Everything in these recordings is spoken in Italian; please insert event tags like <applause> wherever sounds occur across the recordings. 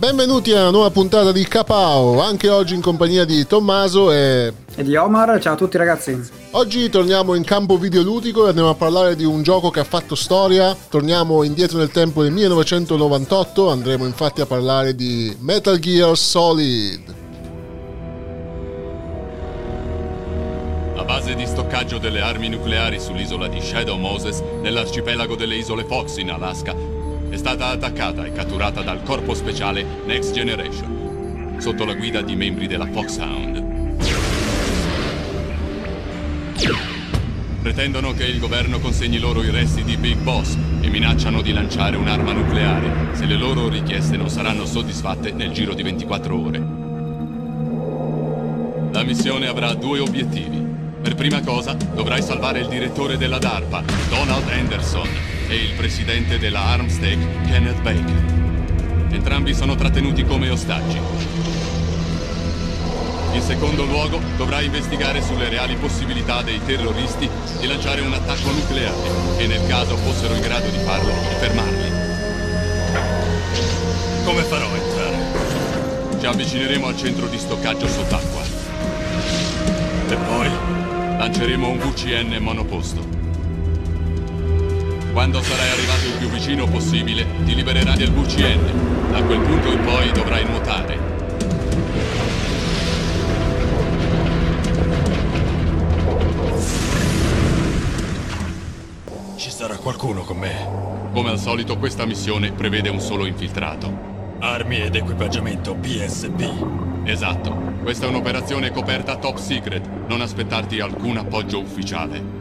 Benvenuti a una nuova puntata di Capao, anche oggi in compagnia di Tommaso e... E di Omar, ciao a tutti ragazzi. Oggi torniamo in campo videoludico e andiamo a parlare di un gioco che ha fatto storia. Torniamo indietro nel tempo del 1998, andremo infatti a parlare di Metal Gear Solid. La base di stoccaggio delle armi nucleari sull'isola di Shadow Moses, nell'arcipelago delle isole Fox in Alaska, è stata attaccata e catturata dal corpo speciale Next Generation, sotto la guida di membri della Foxhound. Pretendono che il governo consegni loro i resti di Big Boss e minacciano di lanciare un'arma nucleare se le loro richieste non saranno soddisfatte nel giro di 24 ore. La missione avrà due obiettivi. Per prima cosa dovrai salvare il direttore della DARPA, Donald Anderson, e il presidente della Armstead, Kenneth Baker. Entrambi sono trattenuti come ostaggi. In secondo luogo, dovrai investigare sulle reali possibilità dei terroristi di lanciare un attacco nucleare e nel caso fossero in grado di farlo, fermarli. Come farò a entrare? Ci avvicineremo al centro di stoccaggio sott'acqua. E poi? Lanceremo un VCN monoposto. Quando sarai arrivato il più vicino possibile, ti libererai del VCN. Da quel punto in poi dovrai nuotare. Ci sarà qualcuno con me. Come al solito questa missione prevede un solo infiltrato. Armi ed equipaggiamento PSP. Esatto. Questa è un'operazione coperta top secret. Non aspettarti alcun appoggio ufficiale.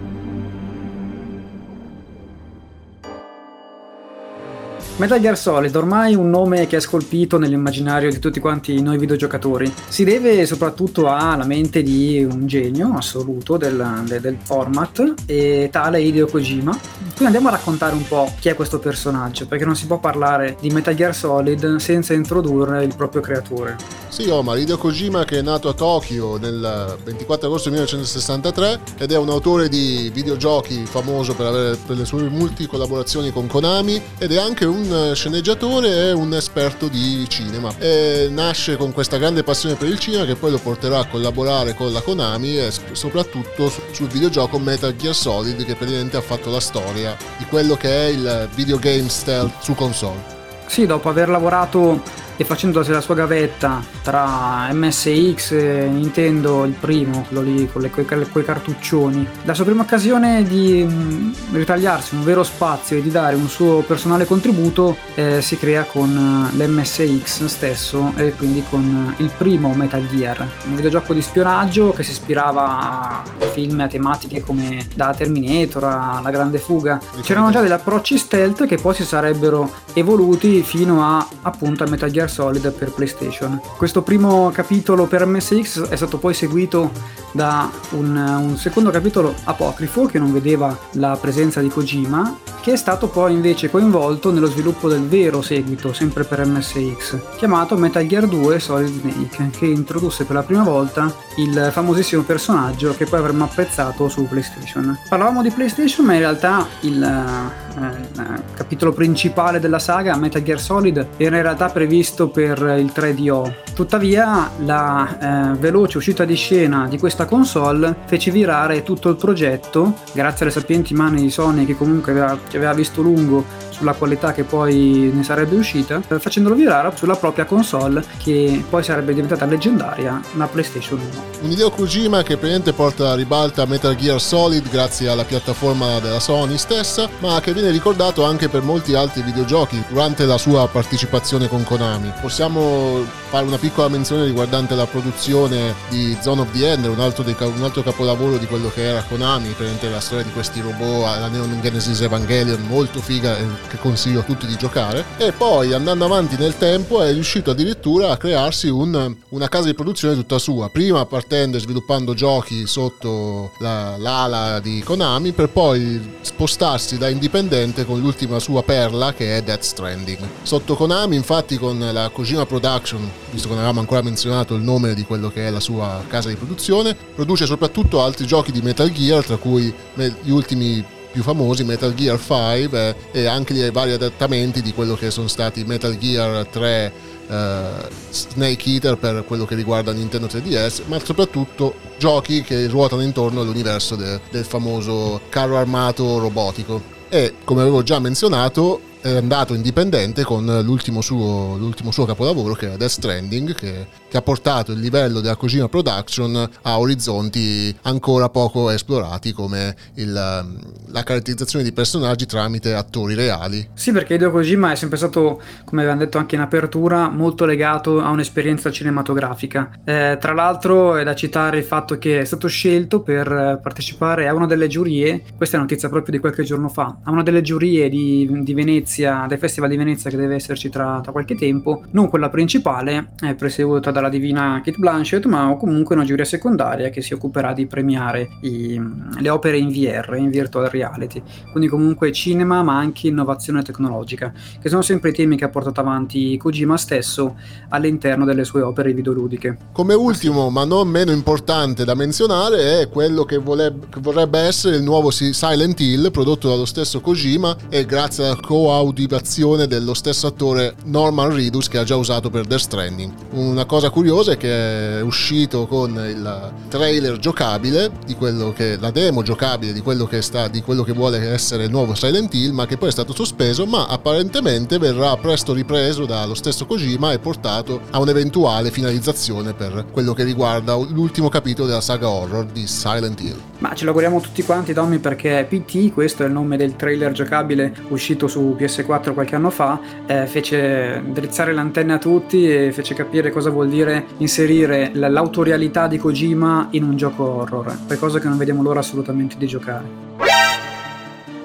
Metal Gear Solid, ormai un nome che è scolpito nell'immaginario di tutti quanti noi videogiocatori. Si deve soprattutto alla mente di un genio assoluto del, del, format, e tale Hideo Kojima. Quindi andiamo a raccontare un po' chi è questo personaggio, perché non si può parlare di Metal Gear Solid senza introdurre il proprio creatore. Sì, Omar, Hideo Kojima che è nato a Tokyo nel 24 agosto 1963 ed è un autore di videogiochi famoso per, avere, per le sue multi collaborazioni con Konami ed è anche un sceneggiatore e un esperto di cinema. E nasce con questa grande passione per il cinema che poi lo porterà a collaborare con la Konami e soprattutto sul videogioco Metal Gear Solid che praticamente ha fatto la storia di quello che è il videogame stealth su console. Sì, dopo aver lavorato e facendosi la sua gavetta tra MSX e Nintendo, il primo, quello lì con le, quei, cartuccioni, la sua prima occasione di mh, ritagliarsi un vero spazio e di dare un suo personale contributo eh, si crea con l'MSX stesso e quindi con il primo Metal Gear, un videogioco di spionaggio che si ispirava a film a tematiche come da Terminator alla Grande Fuga. C'erano già degli approcci stealth che poi si sarebbero evoluti fino a appunto a Metal Gear Solid per PlayStation. Questo primo capitolo per MSX è stato poi seguito da un, un, secondo capitolo apocrifo che non vedeva la presenza di Kojima, che è stato poi invece coinvolto nello sviluppo del vero seguito, sempre per MSX, chiamato Metal Gear 2 Solid Snake, che introdusse per la prima volta il famosissimo personaggio che poi avremmo apprezzato su PlayStation. Parlavamo di PlayStation, ma in realtà il, eh, il capitolo principale della saga, Metal Gear Solid, era in realtà previsto per il 3DO. Tuttavia, la eh, veloce uscita di scena di questa console fece virare tutto il progetto, grazie alle sapienti mani di Sony che comunque aveva, ci aveva visto lungo sulla qualità che poi ne sarebbe uscita, eh, facendolo virare sulla propria console che poi sarebbe diventata leggendaria, la PlayStation 1. Un Hideo Kojima che praticamente porta la ribalta Metal Gear Solid grazie alla piattaforma della Sony stessa, ma che viene ricordato anche per molti altri videogiochi durante la sua partecipazione con Konami. Possiamo fare una piccola menzione riguardante la produzione di Zone of the Ender, un altro, dei, un altro capolavoro di quello che era Konami, praticamente la storia di questi robot, la Neon Genesis Evangelion, molto figa che consiglio a tutti di giocare. E poi andando avanti nel tempo è riuscito addirittura a crearsi un, una casa di produzione tutta sua, prima partendo e sviluppando giochi sotto la, l'ala di Konami per poi spostarsi da indipendente con l'ultima sua perla che è Death Stranding. Sotto Konami infatti con la Kojima Production, visto che non avevamo ancora menzionato il nome di quello che è la sua casa di produzione, produce soprattutto altri giochi di Metal Gear, tra cui gli ultimi più famosi, Metal Gear 5 eh, e anche i vari adattamenti di quello che sono stati Metal Gear 3 eh, Snake Eater per quello che riguarda Nintendo 3DS, ma soprattutto giochi che ruotano intorno all'universo de, del famoso carro armato robotico. E come avevo già menzionato, è andato indipendente con l'ultimo suo, l'ultimo suo capolavoro che è Death Stranding che, che, ha portato il livello della Kojima Production a orizzonti ancora poco esplorati come il, la caratterizzazione di personaggi tramite attori reali. Sì perché Hideo Kojima è sempre stato, come avevamo detto anche in apertura, molto legato a un'esperienza cinematografica. Eh, tra l'altro è da citare il fatto che è stato scelto per partecipare a una delle giurie, questa è notizia proprio di qualche giorno fa, a una delle giurie di, di Venezia Venezia, del Festival di Venezia che deve esserci tra, tra qualche tempo, non quella principale, è presieduta dalla divina Kate Blanchett, ma comunque una giuria secondaria che si occuperà di premiare i, le opere in VR, in virtual reality, quindi comunque cinema ma anche innovazione tecnologica, che sono sempre i temi che ha portato avanti Kojima stesso all'interno delle sue opere videoludiche. Come ultimo, ma non meno importante da menzionare, è quello che, voleb- che vorrebbe essere il nuovo Silent Hill prodotto dallo stesso Kojima e grazie al co audivazione dello stesso attore Norman Reedus che ha già usato per Death Stranding. Una cosa curiosa è che è uscito con il trailer giocabile di quello che la demo giocabile di quello che sta di quello che vuole essere il nuovo Silent Hill, ma che poi è stato sospeso, ma apparentemente verrà presto ripreso dallo stesso Kojima e portato a un'eventuale finalizzazione per quello che riguarda l'ultimo capitolo della saga horror di Silent Hill. Ma ce l'auguriamo tutti quanti, Tommy, perché PT, questo è il nome del trailer giocabile uscito su PS4 qualche anno fa, eh, fece drizzare le antenne a tutti e fece capire cosa vuol dire inserire l'autorialità di Kojima in un gioco horror, qualcosa che non vediamo l'ora assolutamente di giocare.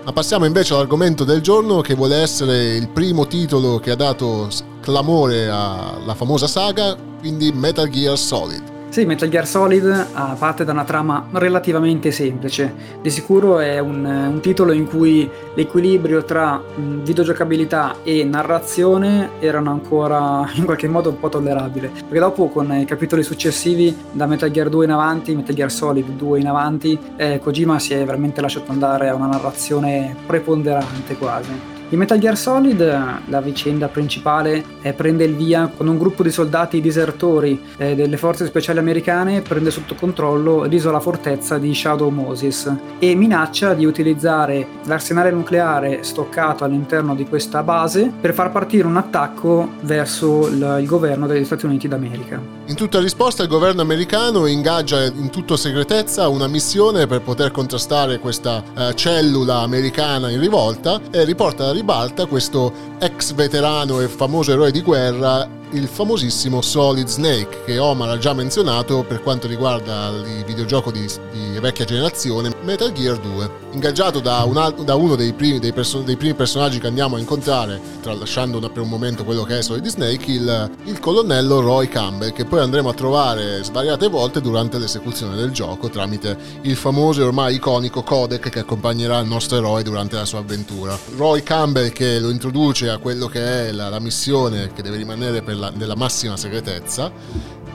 Ma passiamo invece all'argomento del giorno che vuole essere il primo titolo che ha dato clamore alla famosa saga, quindi Metal Gear Solid. Sì, Metal Gear Solid parte da una trama relativamente semplice. Di sicuro è un, un titolo in cui l'equilibrio tra videogiocabilità e narrazione erano ancora <laughs> in qualche modo un po' tollerabile. Perché dopo con i capitoli successivi, da Metal Gear 2 in avanti, Metal Gear Solid 2 in avanti, eh, Kojima si è veramente lasciato andare a una narrazione preponderante quasi. In Metal Gear Solid la vicenda principale eh, prende il via con un gruppo di soldati disertori eh, delle forze speciali americane prende sotto controllo l'isola fortezza di Shadow Moses e minaccia di utilizzare l'arsenale nucleare stoccato all'interno di questa base per far partire un attacco verso il, governo degli Stati Uniti d'America. In tutta risposta il governo americano ingaggia in tutta segretezza una missione per poter contrastare questa uh, cellula americana in rivolta e riporta alla ribalta questo ex veterano e famoso eroe di guerra il famosissimo Solid Snake che Omar ha già menzionato per quanto riguarda il videogioco di, di vecchia generazione Metal Gear 2 ingaggiato da, un, da uno dei primi, dei, perso- dei primi, personaggi che andiamo a incontrare tralasciando per un momento quello che è Solid Snake il, il colonnello Roy Campbell che poi andremo a trovare svariate volte durante l'esecuzione del gioco tramite il famoso e ormai iconico codec che accompagnerà il nostro eroe durante la sua avventura. Roy Campbell che lo introduce a quello che è la, la missione che deve rimanere per la della, della massima segretezza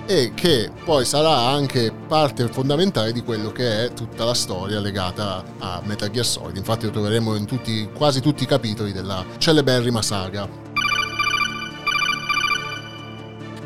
e che poi sarà anche parte fondamentale di quello che è tutta la storia legata a Metal Gear Solid. Infatti lo troveremo in tutti, quasi tutti i capitoli della celeberrima saga.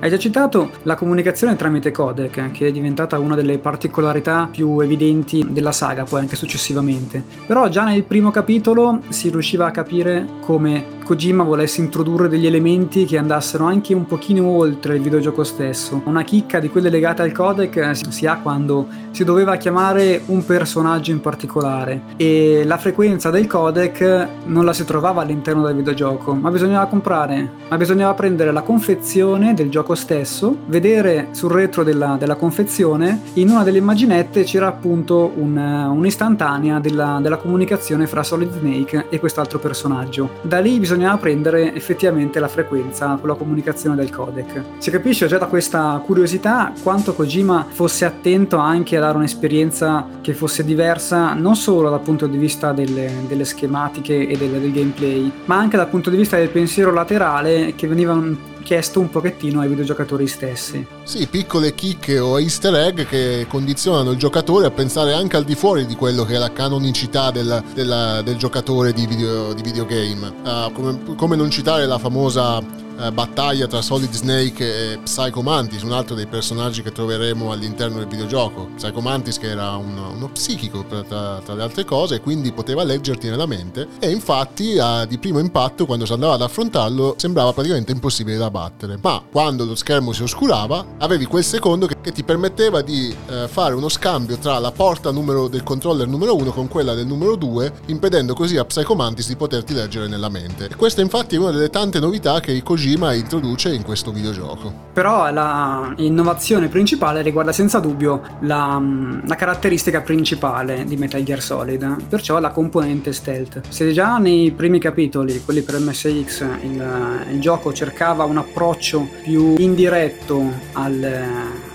Hai già citato la comunicazione tramite codec, che è diventata una delle particolarità più evidenti della saga, poi anche successivamente. Però già nel primo capitolo si riusciva a capire come Kojima volesse introdurre degli elementi che andassero anche un pochino oltre il videogioco stesso. Una chicca di quelle legate al codec si ha quando si doveva chiamare un personaggio in particolare e la frequenza del codec non la si trovava all'interno del videogioco, ma bisognava comprare, ma bisognava prendere la confezione del gioco stesso, vedere sul retro della, della confezione, in una delle immaginette c'era appunto un, un'istantanea della, della comunicazione fra Solid Snake e quest'altro personaggio. Da lì bisognava prendere effettivamente la frequenza con la comunicazione del codec. Si capisce già da questa curiosità quanto Kojima fosse attento anche a dare un'esperienza che fosse diversa non solo dal punto di vista delle, delle schematiche e del, del gameplay, ma anche dal punto di vista del pensiero laterale che veniva chiesto un pochettino ai videogiocatori stessi. Sì, piccole chicche o easter egg che condizionano il giocatore a pensare anche al di fuori di quello che è la canonicità del, del, del giocatore di, video, di videogame. Uh, come, come non citare la famosa eh, battaglia tra Solid Snake e Psycho Mantis, un altro dei personaggi che troveremo all'interno del videogioco. Psycho Mantis che era un, uno psichico tra, tra, le altre cose e quindi poteva leggerti nella mente e infatti eh, di primo impatto quando si andava ad affrontarlo sembrava praticamente impossibile da battere. Ma quando lo schermo si oscurava avevi quel secondo che, che ti permetteva di eh, fare uno scambio tra la porta numero, del controller numero 1 con quella del numero 2 impedendo così a Psycho Mantis di poterti leggere nella mente. E questa infatti è una delle tante novità che i Kojima Kojima introduce in questo videogioco. Però l'innovazione principale riguarda senza dubbio la, la, caratteristica principale di Metal Gear Solid, perciò la componente stealth. Se già nei primi capitoli, quelli per MSX, il, il gioco cercava un approccio più indiretto al,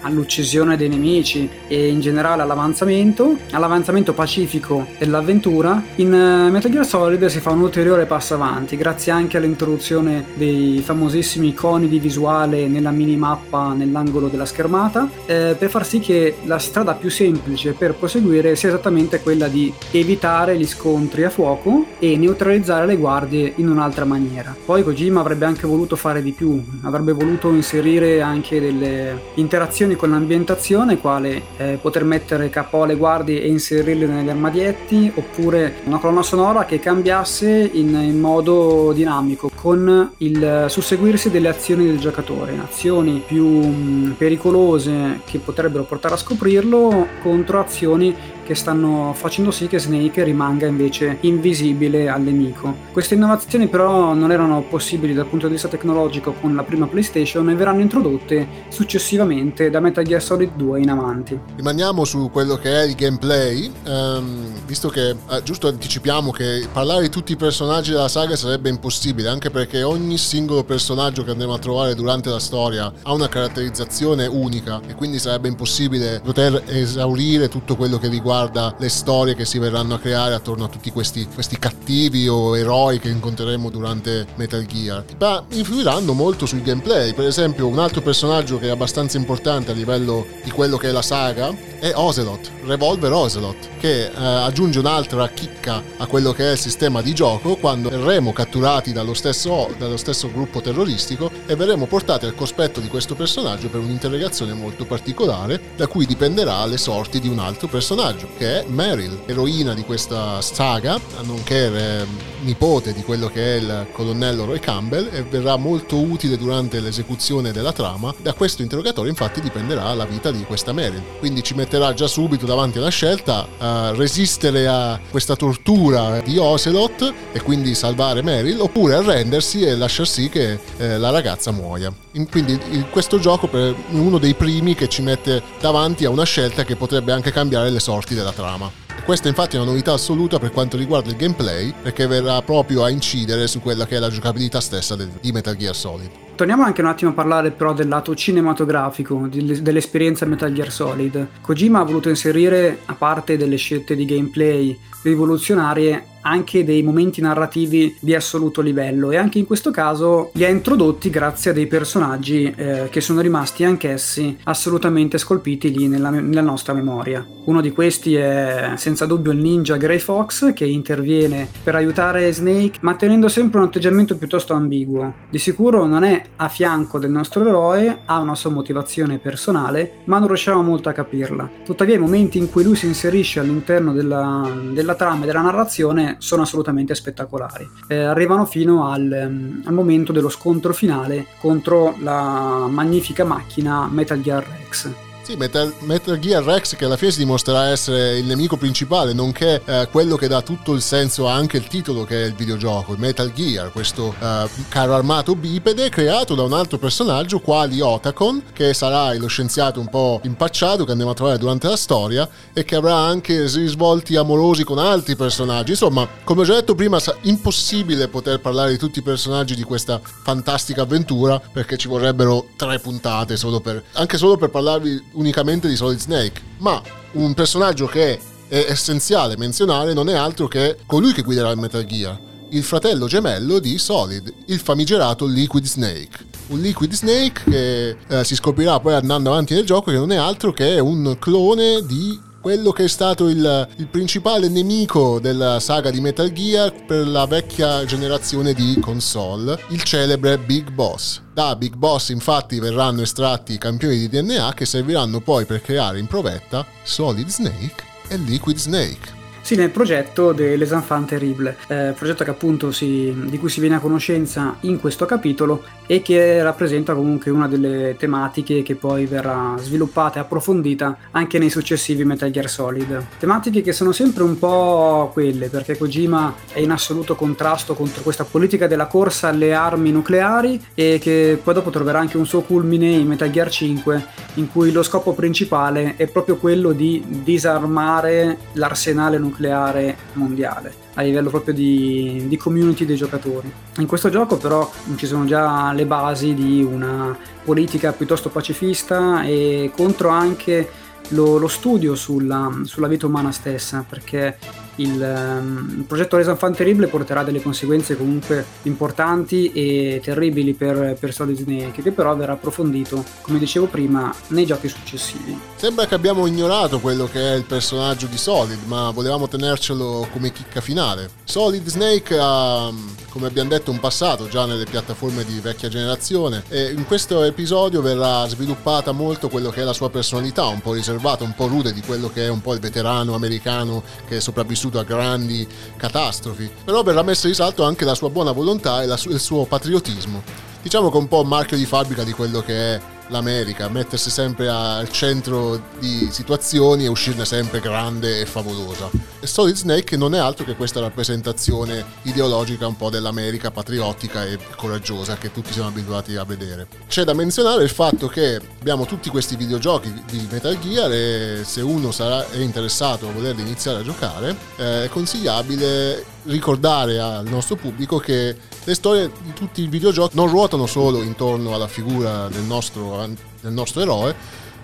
all'uccisione dei nemici e in generale all'avanzamento, all'avanzamento pacifico dell'avventura, in Metal Gear Solid si fa un ulteriore passo avanti, grazie anche all'introduzione dei famosi famosissimi iconi di visuale nella minimappa nell'angolo della schermata eh, per far sì che la strada più semplice per proseguire sia esattamente quella di evitare gli scontri a fuoco e neutralizzare le guardie in un'altra maniera. Poi Kojima avrebbe anche voluto fare di più, avrebbe voluto inserire anche delle interazioni con l'ambientazione, quale eh, poter mettere capo alle guardie e inserirle negli armadietti, oppure una colonna sonora che cambiasse in, in modo dinamico con il susseguirsi delle azioni del giocatore, azioni più mm, pericolose che potrebbero portare a scoprirlo contro azioni che stanno facendo sì che Snake rimanga invece invisibile al nemico. Queste innovazioni però non erano possibili dal punto di vista tecnologico con la prima PlayStation e verranno introdotte successivamente da Metal Gear Solid 2 in avanti. Rimaniamo su quello che è il gameplay, um, visto che eh, giusto anticipiamo che parlare di tutti i personaggi della saga sarebbe impossibile, anche perché ogni singolo personaggio che andremo a trovare durante la storia ha una caratterizzazione unica e quindi sarebbe impossibile poter esaurire tutto quello che riguarda le storie che si verranno a creare attorno a tutti questi, questi cattivi o eroi che incontreremo durante Metal Gear. Ma influiranno molto sul gameplay. Per esempio, un altro personaggio che è abbastanza importante a livello di quello che è la saga è Ocelot, Revolver Ocelot, che eh, aggiunge un'altra chicca a quello che è il sistema di gioco quando verremo catturati dallo stesso, dallo stesso gruppo terroristico e verremo portati al cospetto di questo personaggio per un'interrogazione molto particolare da cui dipenderà le sorti di un altro personaggio che è Meryl, eroina di questa saga, nonché eh, nipote di quello che è il colonnello Roy Campbell e verrà molto utile durante l'esecuzione della trama. Da questo interrogatorio infatti dipenderà la vita di questa Meryl. Quindi ci metterà già subito davanti alla scelta a resistere a questa tortura di Ocelot e quindi salvare Meryl oppure arrendersi e lasciar sì che eh, la ragazza muoia. Quindi questo gioco è uno dei primi che ci mette davanti a una scelta che potrebbe anche cambiare le sorti della trama. Questa infatti è una novità assoluta per quanto riguarda il gameplay, perché verrà proprio a incidere su quella che è la giocabilità stessa di Metal Gear Solid. Torniamo anche un attimo a parlare però del lato cinematografico, dell'esperienza Metal Gear Solid. Kojima ha voluto inserire, a parte delle scelte di gameplay rivoluzionarie, anche dei momenti narrativi di assoluto livello e anche in questo caso li ha introdotti grazie a dei personaggi eh, che sono rimasti anch'essi assolutamente scolpiti lì nella, nella nostra memoria. Uno di questi è senza dubbio il ninja Grey Fox che interviene per aiutare Snake ma tenendo sempre un atteggiamento piuttosto ambiguo. Di sicuro non è a fianco del nostro eroe, ha una sua motivazione personale, ma non riusciamo molto a capirla. Tuttavia i momenti in cui lui si inserisce all'interno della, della trama e della narrazione sono assolutamente spettacolari. Eh, arrivano fino al, um, al momento dello scontro finale contro la magnifica macchina Metal Gear Rex. Sì, Metal, Metal, Gear Rex che alla fine si dimostrerà essere il nemico principale, nonché eh, quello che dà tutto il senso anche il titolo che è il videogioco, Metal Gear, questo eh, carro armato bipede creato da un altro personaggio quali Otacon, che sarà lo scienziato un po' impacciato che andiamo a trovare durante la storia e che avrà anche risvolti amorosi con altri personaggi. Insomma, come ho già detto prima, è impossibile poter parlare di tutti i personaggi di questa fantastica avventura perché ci vorrebbero tre puntate solo per, anche solo per parlarvi unicamente di Solid Snake, ma un personaggio che è essenziale menzionare non è altro che colui che guiderà il Metal Gear, il fratello gemello di Solid, il famigerato Liquid Snake. Un Liquid Snake che eh, si scoprirà poi andando avanti nel gioco che non è altro che un clone di quello che è stato il, il, principale nemico della saga di Metal Gear per la vecchia generazione di console, il celebre Big Boss. Da Big Boss infatti verranno estratti i campioni di DNA che serviranno poi per creare in provetta Solid Snake e Liquid Snake. Sì, nel progetto dell'Es Enfants Terrible, eh, progetto che appunto si, di cui si viene a conoscenza in questo capitolo e che rappresenta comunque una delle tematiche che poi verrà sviluppata e approfondita anche nei successivi Metal Gear Solid. Tematiche che sono sempre un po' quelle, perché Kojima è in assoluto contrasto contro questa politica della corsa alle armi nucleari e che poi dopo troverà anche un suo culmine in Metal Gear 5, in cui lo scopo principale è proprio quello di disarmare l'arsenale nucleare nucleare mondiale a livello proprio di, di, community dei giocatori. In questo gioco però ci sono già le basi di una politica piuttosto pacifista e contro anche lo, lo studio sulla, sulla, vita umana stessa, perché il, um, il progetto Resident Fan Terrible porterà delle conseguenze comunque importanti e terribili per, per Solid Snake, che però verrà approfondito, come dicevo prima, nei giochi successivi. Sembra che abbiamo ignorato quello che è il personaggio di Solid, ma volevamo tenercelo come chicca finale. Solid Snake ha, come abbiamo detto, un passato già nelle piattaforme di vecchia generazione e in questo episodio verrà sviluppata molto quello che è la sua personalità, un po' riservata, un po' rude di quello che è un po' il veterano americano che è sopravvissuto vissuto a grandi catastrofi, però verrà messa in risalto anche la sua buona volontà e su- il suo patriottismo. Diciamo che è un po' marchio di fabbrica di quello che è l'America, mettersi sempre al centro di situazioni e uscirne sempre grande e favolosa. E Solid Snake non è altro che questa rappresentazione ideologica un po' dell'America patriottica e coraggiosa che tutti siamo abituati a vedere. C'è da menzionare il fatto che abbiamo tutti questi videogiochi di Metal Gear e se uno sarà, è interessato a volerli iniziare a giocare è consigliabile ricordare al nostro pubblico che le storie di tutti i videogiochi non ruotano solo intorno alla figura del nostro, del nostro eroe,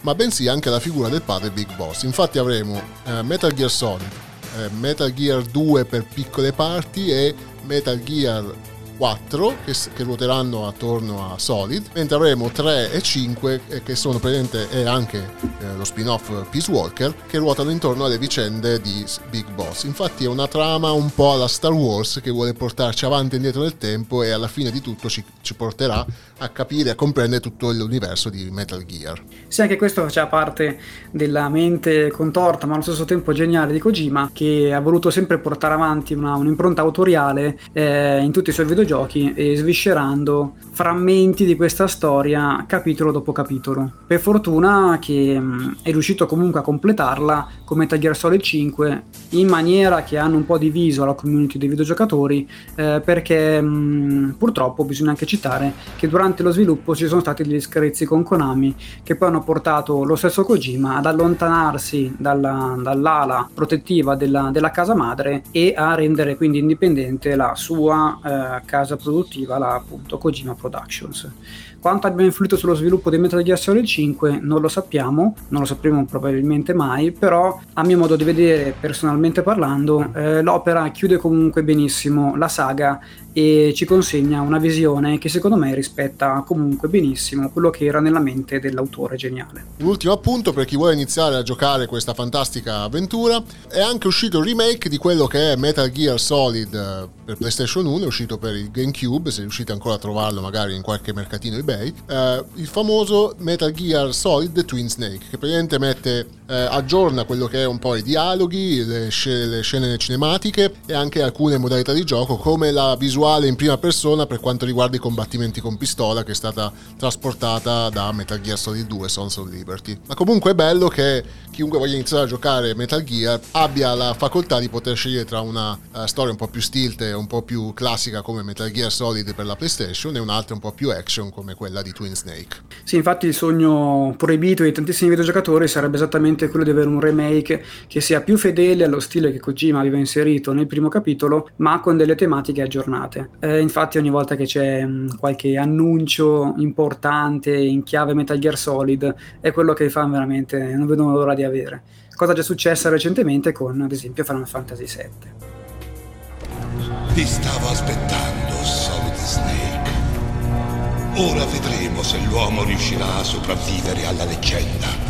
ma bensì anche alla figura del padre Big Boss. Infatti avremo eh, Metal Gear Solid, eh, Metal Gear 2 per piccole parti e Metal Gear 4 che, che, ruoteranno attorno a Solid, mentre avremo 3 e 5 eh, che sono presente e anche eh, lo spin-off Peace Walker che ruotano intorno alle vicende di Big Boss. Infatti è una trama un po' alla Star Wars che vuole portarci avanti e indietro nel tempo e alla fine di tutto ci, ci porterà a capire, a comprendere tutto l'universo di Metal Gear. Sì, anche questo faceva parte della mente contorta ma allo stesso tempo geniale di Kojima che ha voluto sempre portare avanti una, un'impronta autoriale eh, in tutti i suoi videogiochi e sviscerando frammenti di questa storia capitolo dopo capitolo. Per fortuna che mm, è riuscito comunque a completarla con Metal Gear Solid 5 in maniera che hanno un po' diviso la community dei videogiocatori eh, perché mh, mm, purtroppo bisogna anche citare che durante lo sviluppo ci sono stati degli screzi con Konami che poi hanno portato lo stesso Kojima ad allontanarsi dalla, dall'ala protettiva della, della, casa madre e a rendere quindi indipendente la sua eh, casa produttiva, la appunto Kojima Productions. Quanto abbia influito sullo sviluppo di Metal Gear Solid 5 non lo sappiamo, non lo sapremo probabilmente mai, però a mio modo di vedere, personalmente parlando, eh, l'opera chiude comunque benissimo la saga e ci consegna una visione che secondo me rispetta comunque benissimo quello che era nella mente dell'autore geniale. Un ultimo appunto per chi vuole iniziare a giocare questa fantastica avventura, è anche uscito il remake di quello che è Metal Gear Solid eh, per PlayStation 1, è uscito per il GameCube, se riuscite ancora a trovarlo magari in qualche mercatino eBay, eh, il famoso Metal Gear Solid Twin Snake, che praticamente mette, eh, aggiorna quello che è un po' i dialoghi, le, sc- le scene cinematiche e anche alcune modalità di gioco, come la visuale in prima persona per quanto riguarda i combattimenti con pistola che è stata trasportata da Metal Gear Solid 2 Sons of Liberty. Ma comunque è bello che chiunque voglia iniziare a giocare Metal Gear abbia la facoltà di poter scegliere tra una uh, storia un po' più stilt e un po' più classica come Metal Gear Solid per la PlayStation e un'altra un po' più action come quella di Twin Snake. Sì, infatti il sogno proibito di tantissimi videogiocatori sarebbe esattamente quello di avere un remake che sia più fedele allo stile che Kojima aveva inserito nel primo capitolo, ma con delle tematiche aggiornate giornate. Eh, infatti ogni volta che c'è mh, mm, qualche annuncio importante in chiave Metal Gear Solid è quello che fa veramente, non vedo l'ora di avere. Cosa già successa recentemente con ad esempio Final Fantasy VII. Ti stavo aspettando. Ora vedremo se l'uomo riuscirà a sopravvivere alla leggenda.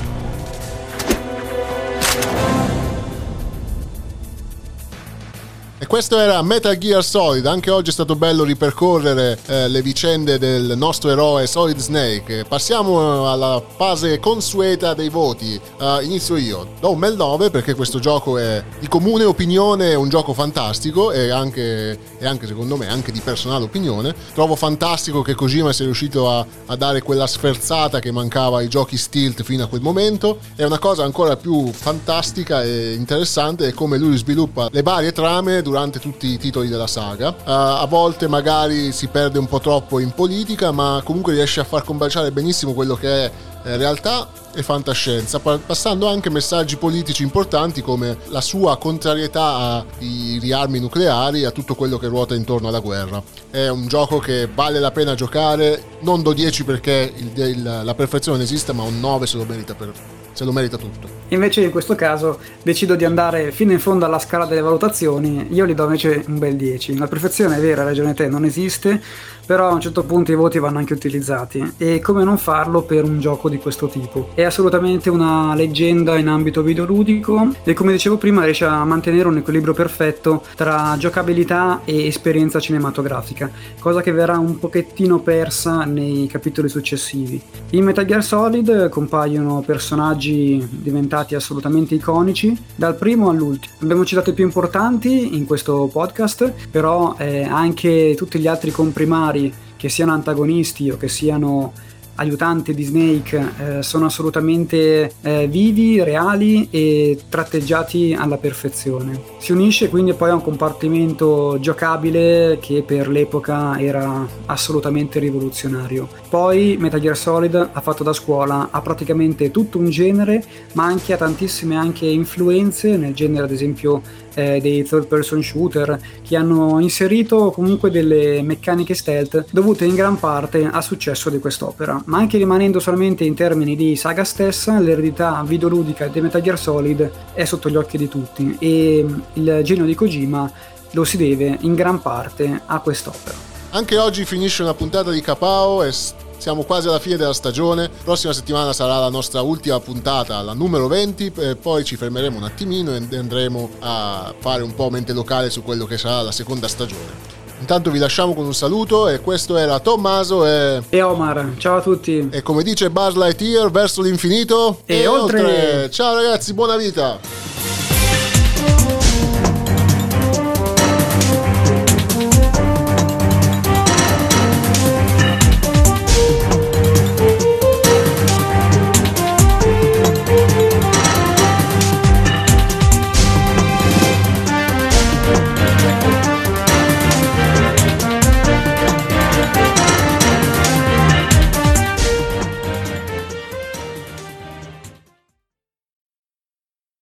E questo era Metal Gear Solid, anche oggi è stato bello ripercorrere eh, le vicende del nostro eroe Solid Snake. Passiamo alla fase consueta dei voti. Uh, inizio io, do un bel 9 perché questo gioco è di comune opinione, un gioco fantastico e anche, e anche secondo me anche di personale opinione. Trovo fantastico che Kojima sia riuscito a, a dare quella sferzata che mancava ai giochi Stilt fino a quel momento. È una cosa ancora più fantastica e interessante come lui sviluppa le varie trame durante durante tutti i titoli della saga. Uh, a volte magari si perde un po' troppo in politica, ma comunque riesce a far combaciare benissimo quello che è eh, realtà e fantascienza, passando anche messaggi politici importanti come la sua contrarietà ai riarmi nucleari e a tutto quello che ruota intorno alla guerra. È un gioco che vale la pena giocare, non do 10 perché il, il, la perfezione non esiste, ma un 9 se lo merita per, se lo merita tutto. Invece in questo caso decido di andare fino in fondo alla scala delle valutazioni, io gli do invece un bel 10. La perfezione è vera, ragione te, non esiste, però a un certo punto i voti vanno anche utilizzati e come non farlo per un gioco di questo tipo. È assolutamente una leggenda in ambito videoludico e come dicevo prima riesce a mantenere un equilibrio perfetto tra giocabilità e esperienza cinematografica, cosa che verrà un pochettino persa nei capitoli successivi. In Metal Gear Solid compaiono personaggi diventati assolutamente iconici dal primo all'ultimo. Abbiamo citato i più importanti in questo podcast, però eh, anche tutti gli altri comprimari che siano antagonisti o che siano aiutanti di Snake eh, sono assolutamente eh, vivi, reali e tratteggiati alla perfezione. Si unisce quindi poi a un compartimento giocabile che per l'epoca era assolutamente rivoluzionario. Poi Metal Gear Solid ha fatto da scuola a praticamente tutto un genere, ma anche a tantissime anche influenze nel genere ad esempio eh, dei third person shooter che hanno inserito comunque delle meccaniche stealth dovute in gran parte al successo di quest'opera ma anche rimanendo solamente in termini di saga stessa, l'eredità videoludica di Metal Gear Solid è sotto gli occhi di tutti e il genio di Kojima lo si deve in gran parte a quest'opera. Anche oggi finisce una puntata di Capao e siamo quasi alla fine della stagione. Prossima settimana sarà la nostra ultima puntata, la numero 20, e poi ci fermeremo un attimino e andremo a fare un po' mente locale su quello che sarà la seconda stagione. Intanto vi lasciamo con un saluto e questo era Tommaso e... E Omar, ciao a tutti. E come dice Buzz Lightyear, verso l'infinito e, e oltre. oltre. Ciao ragazzi, buona vita.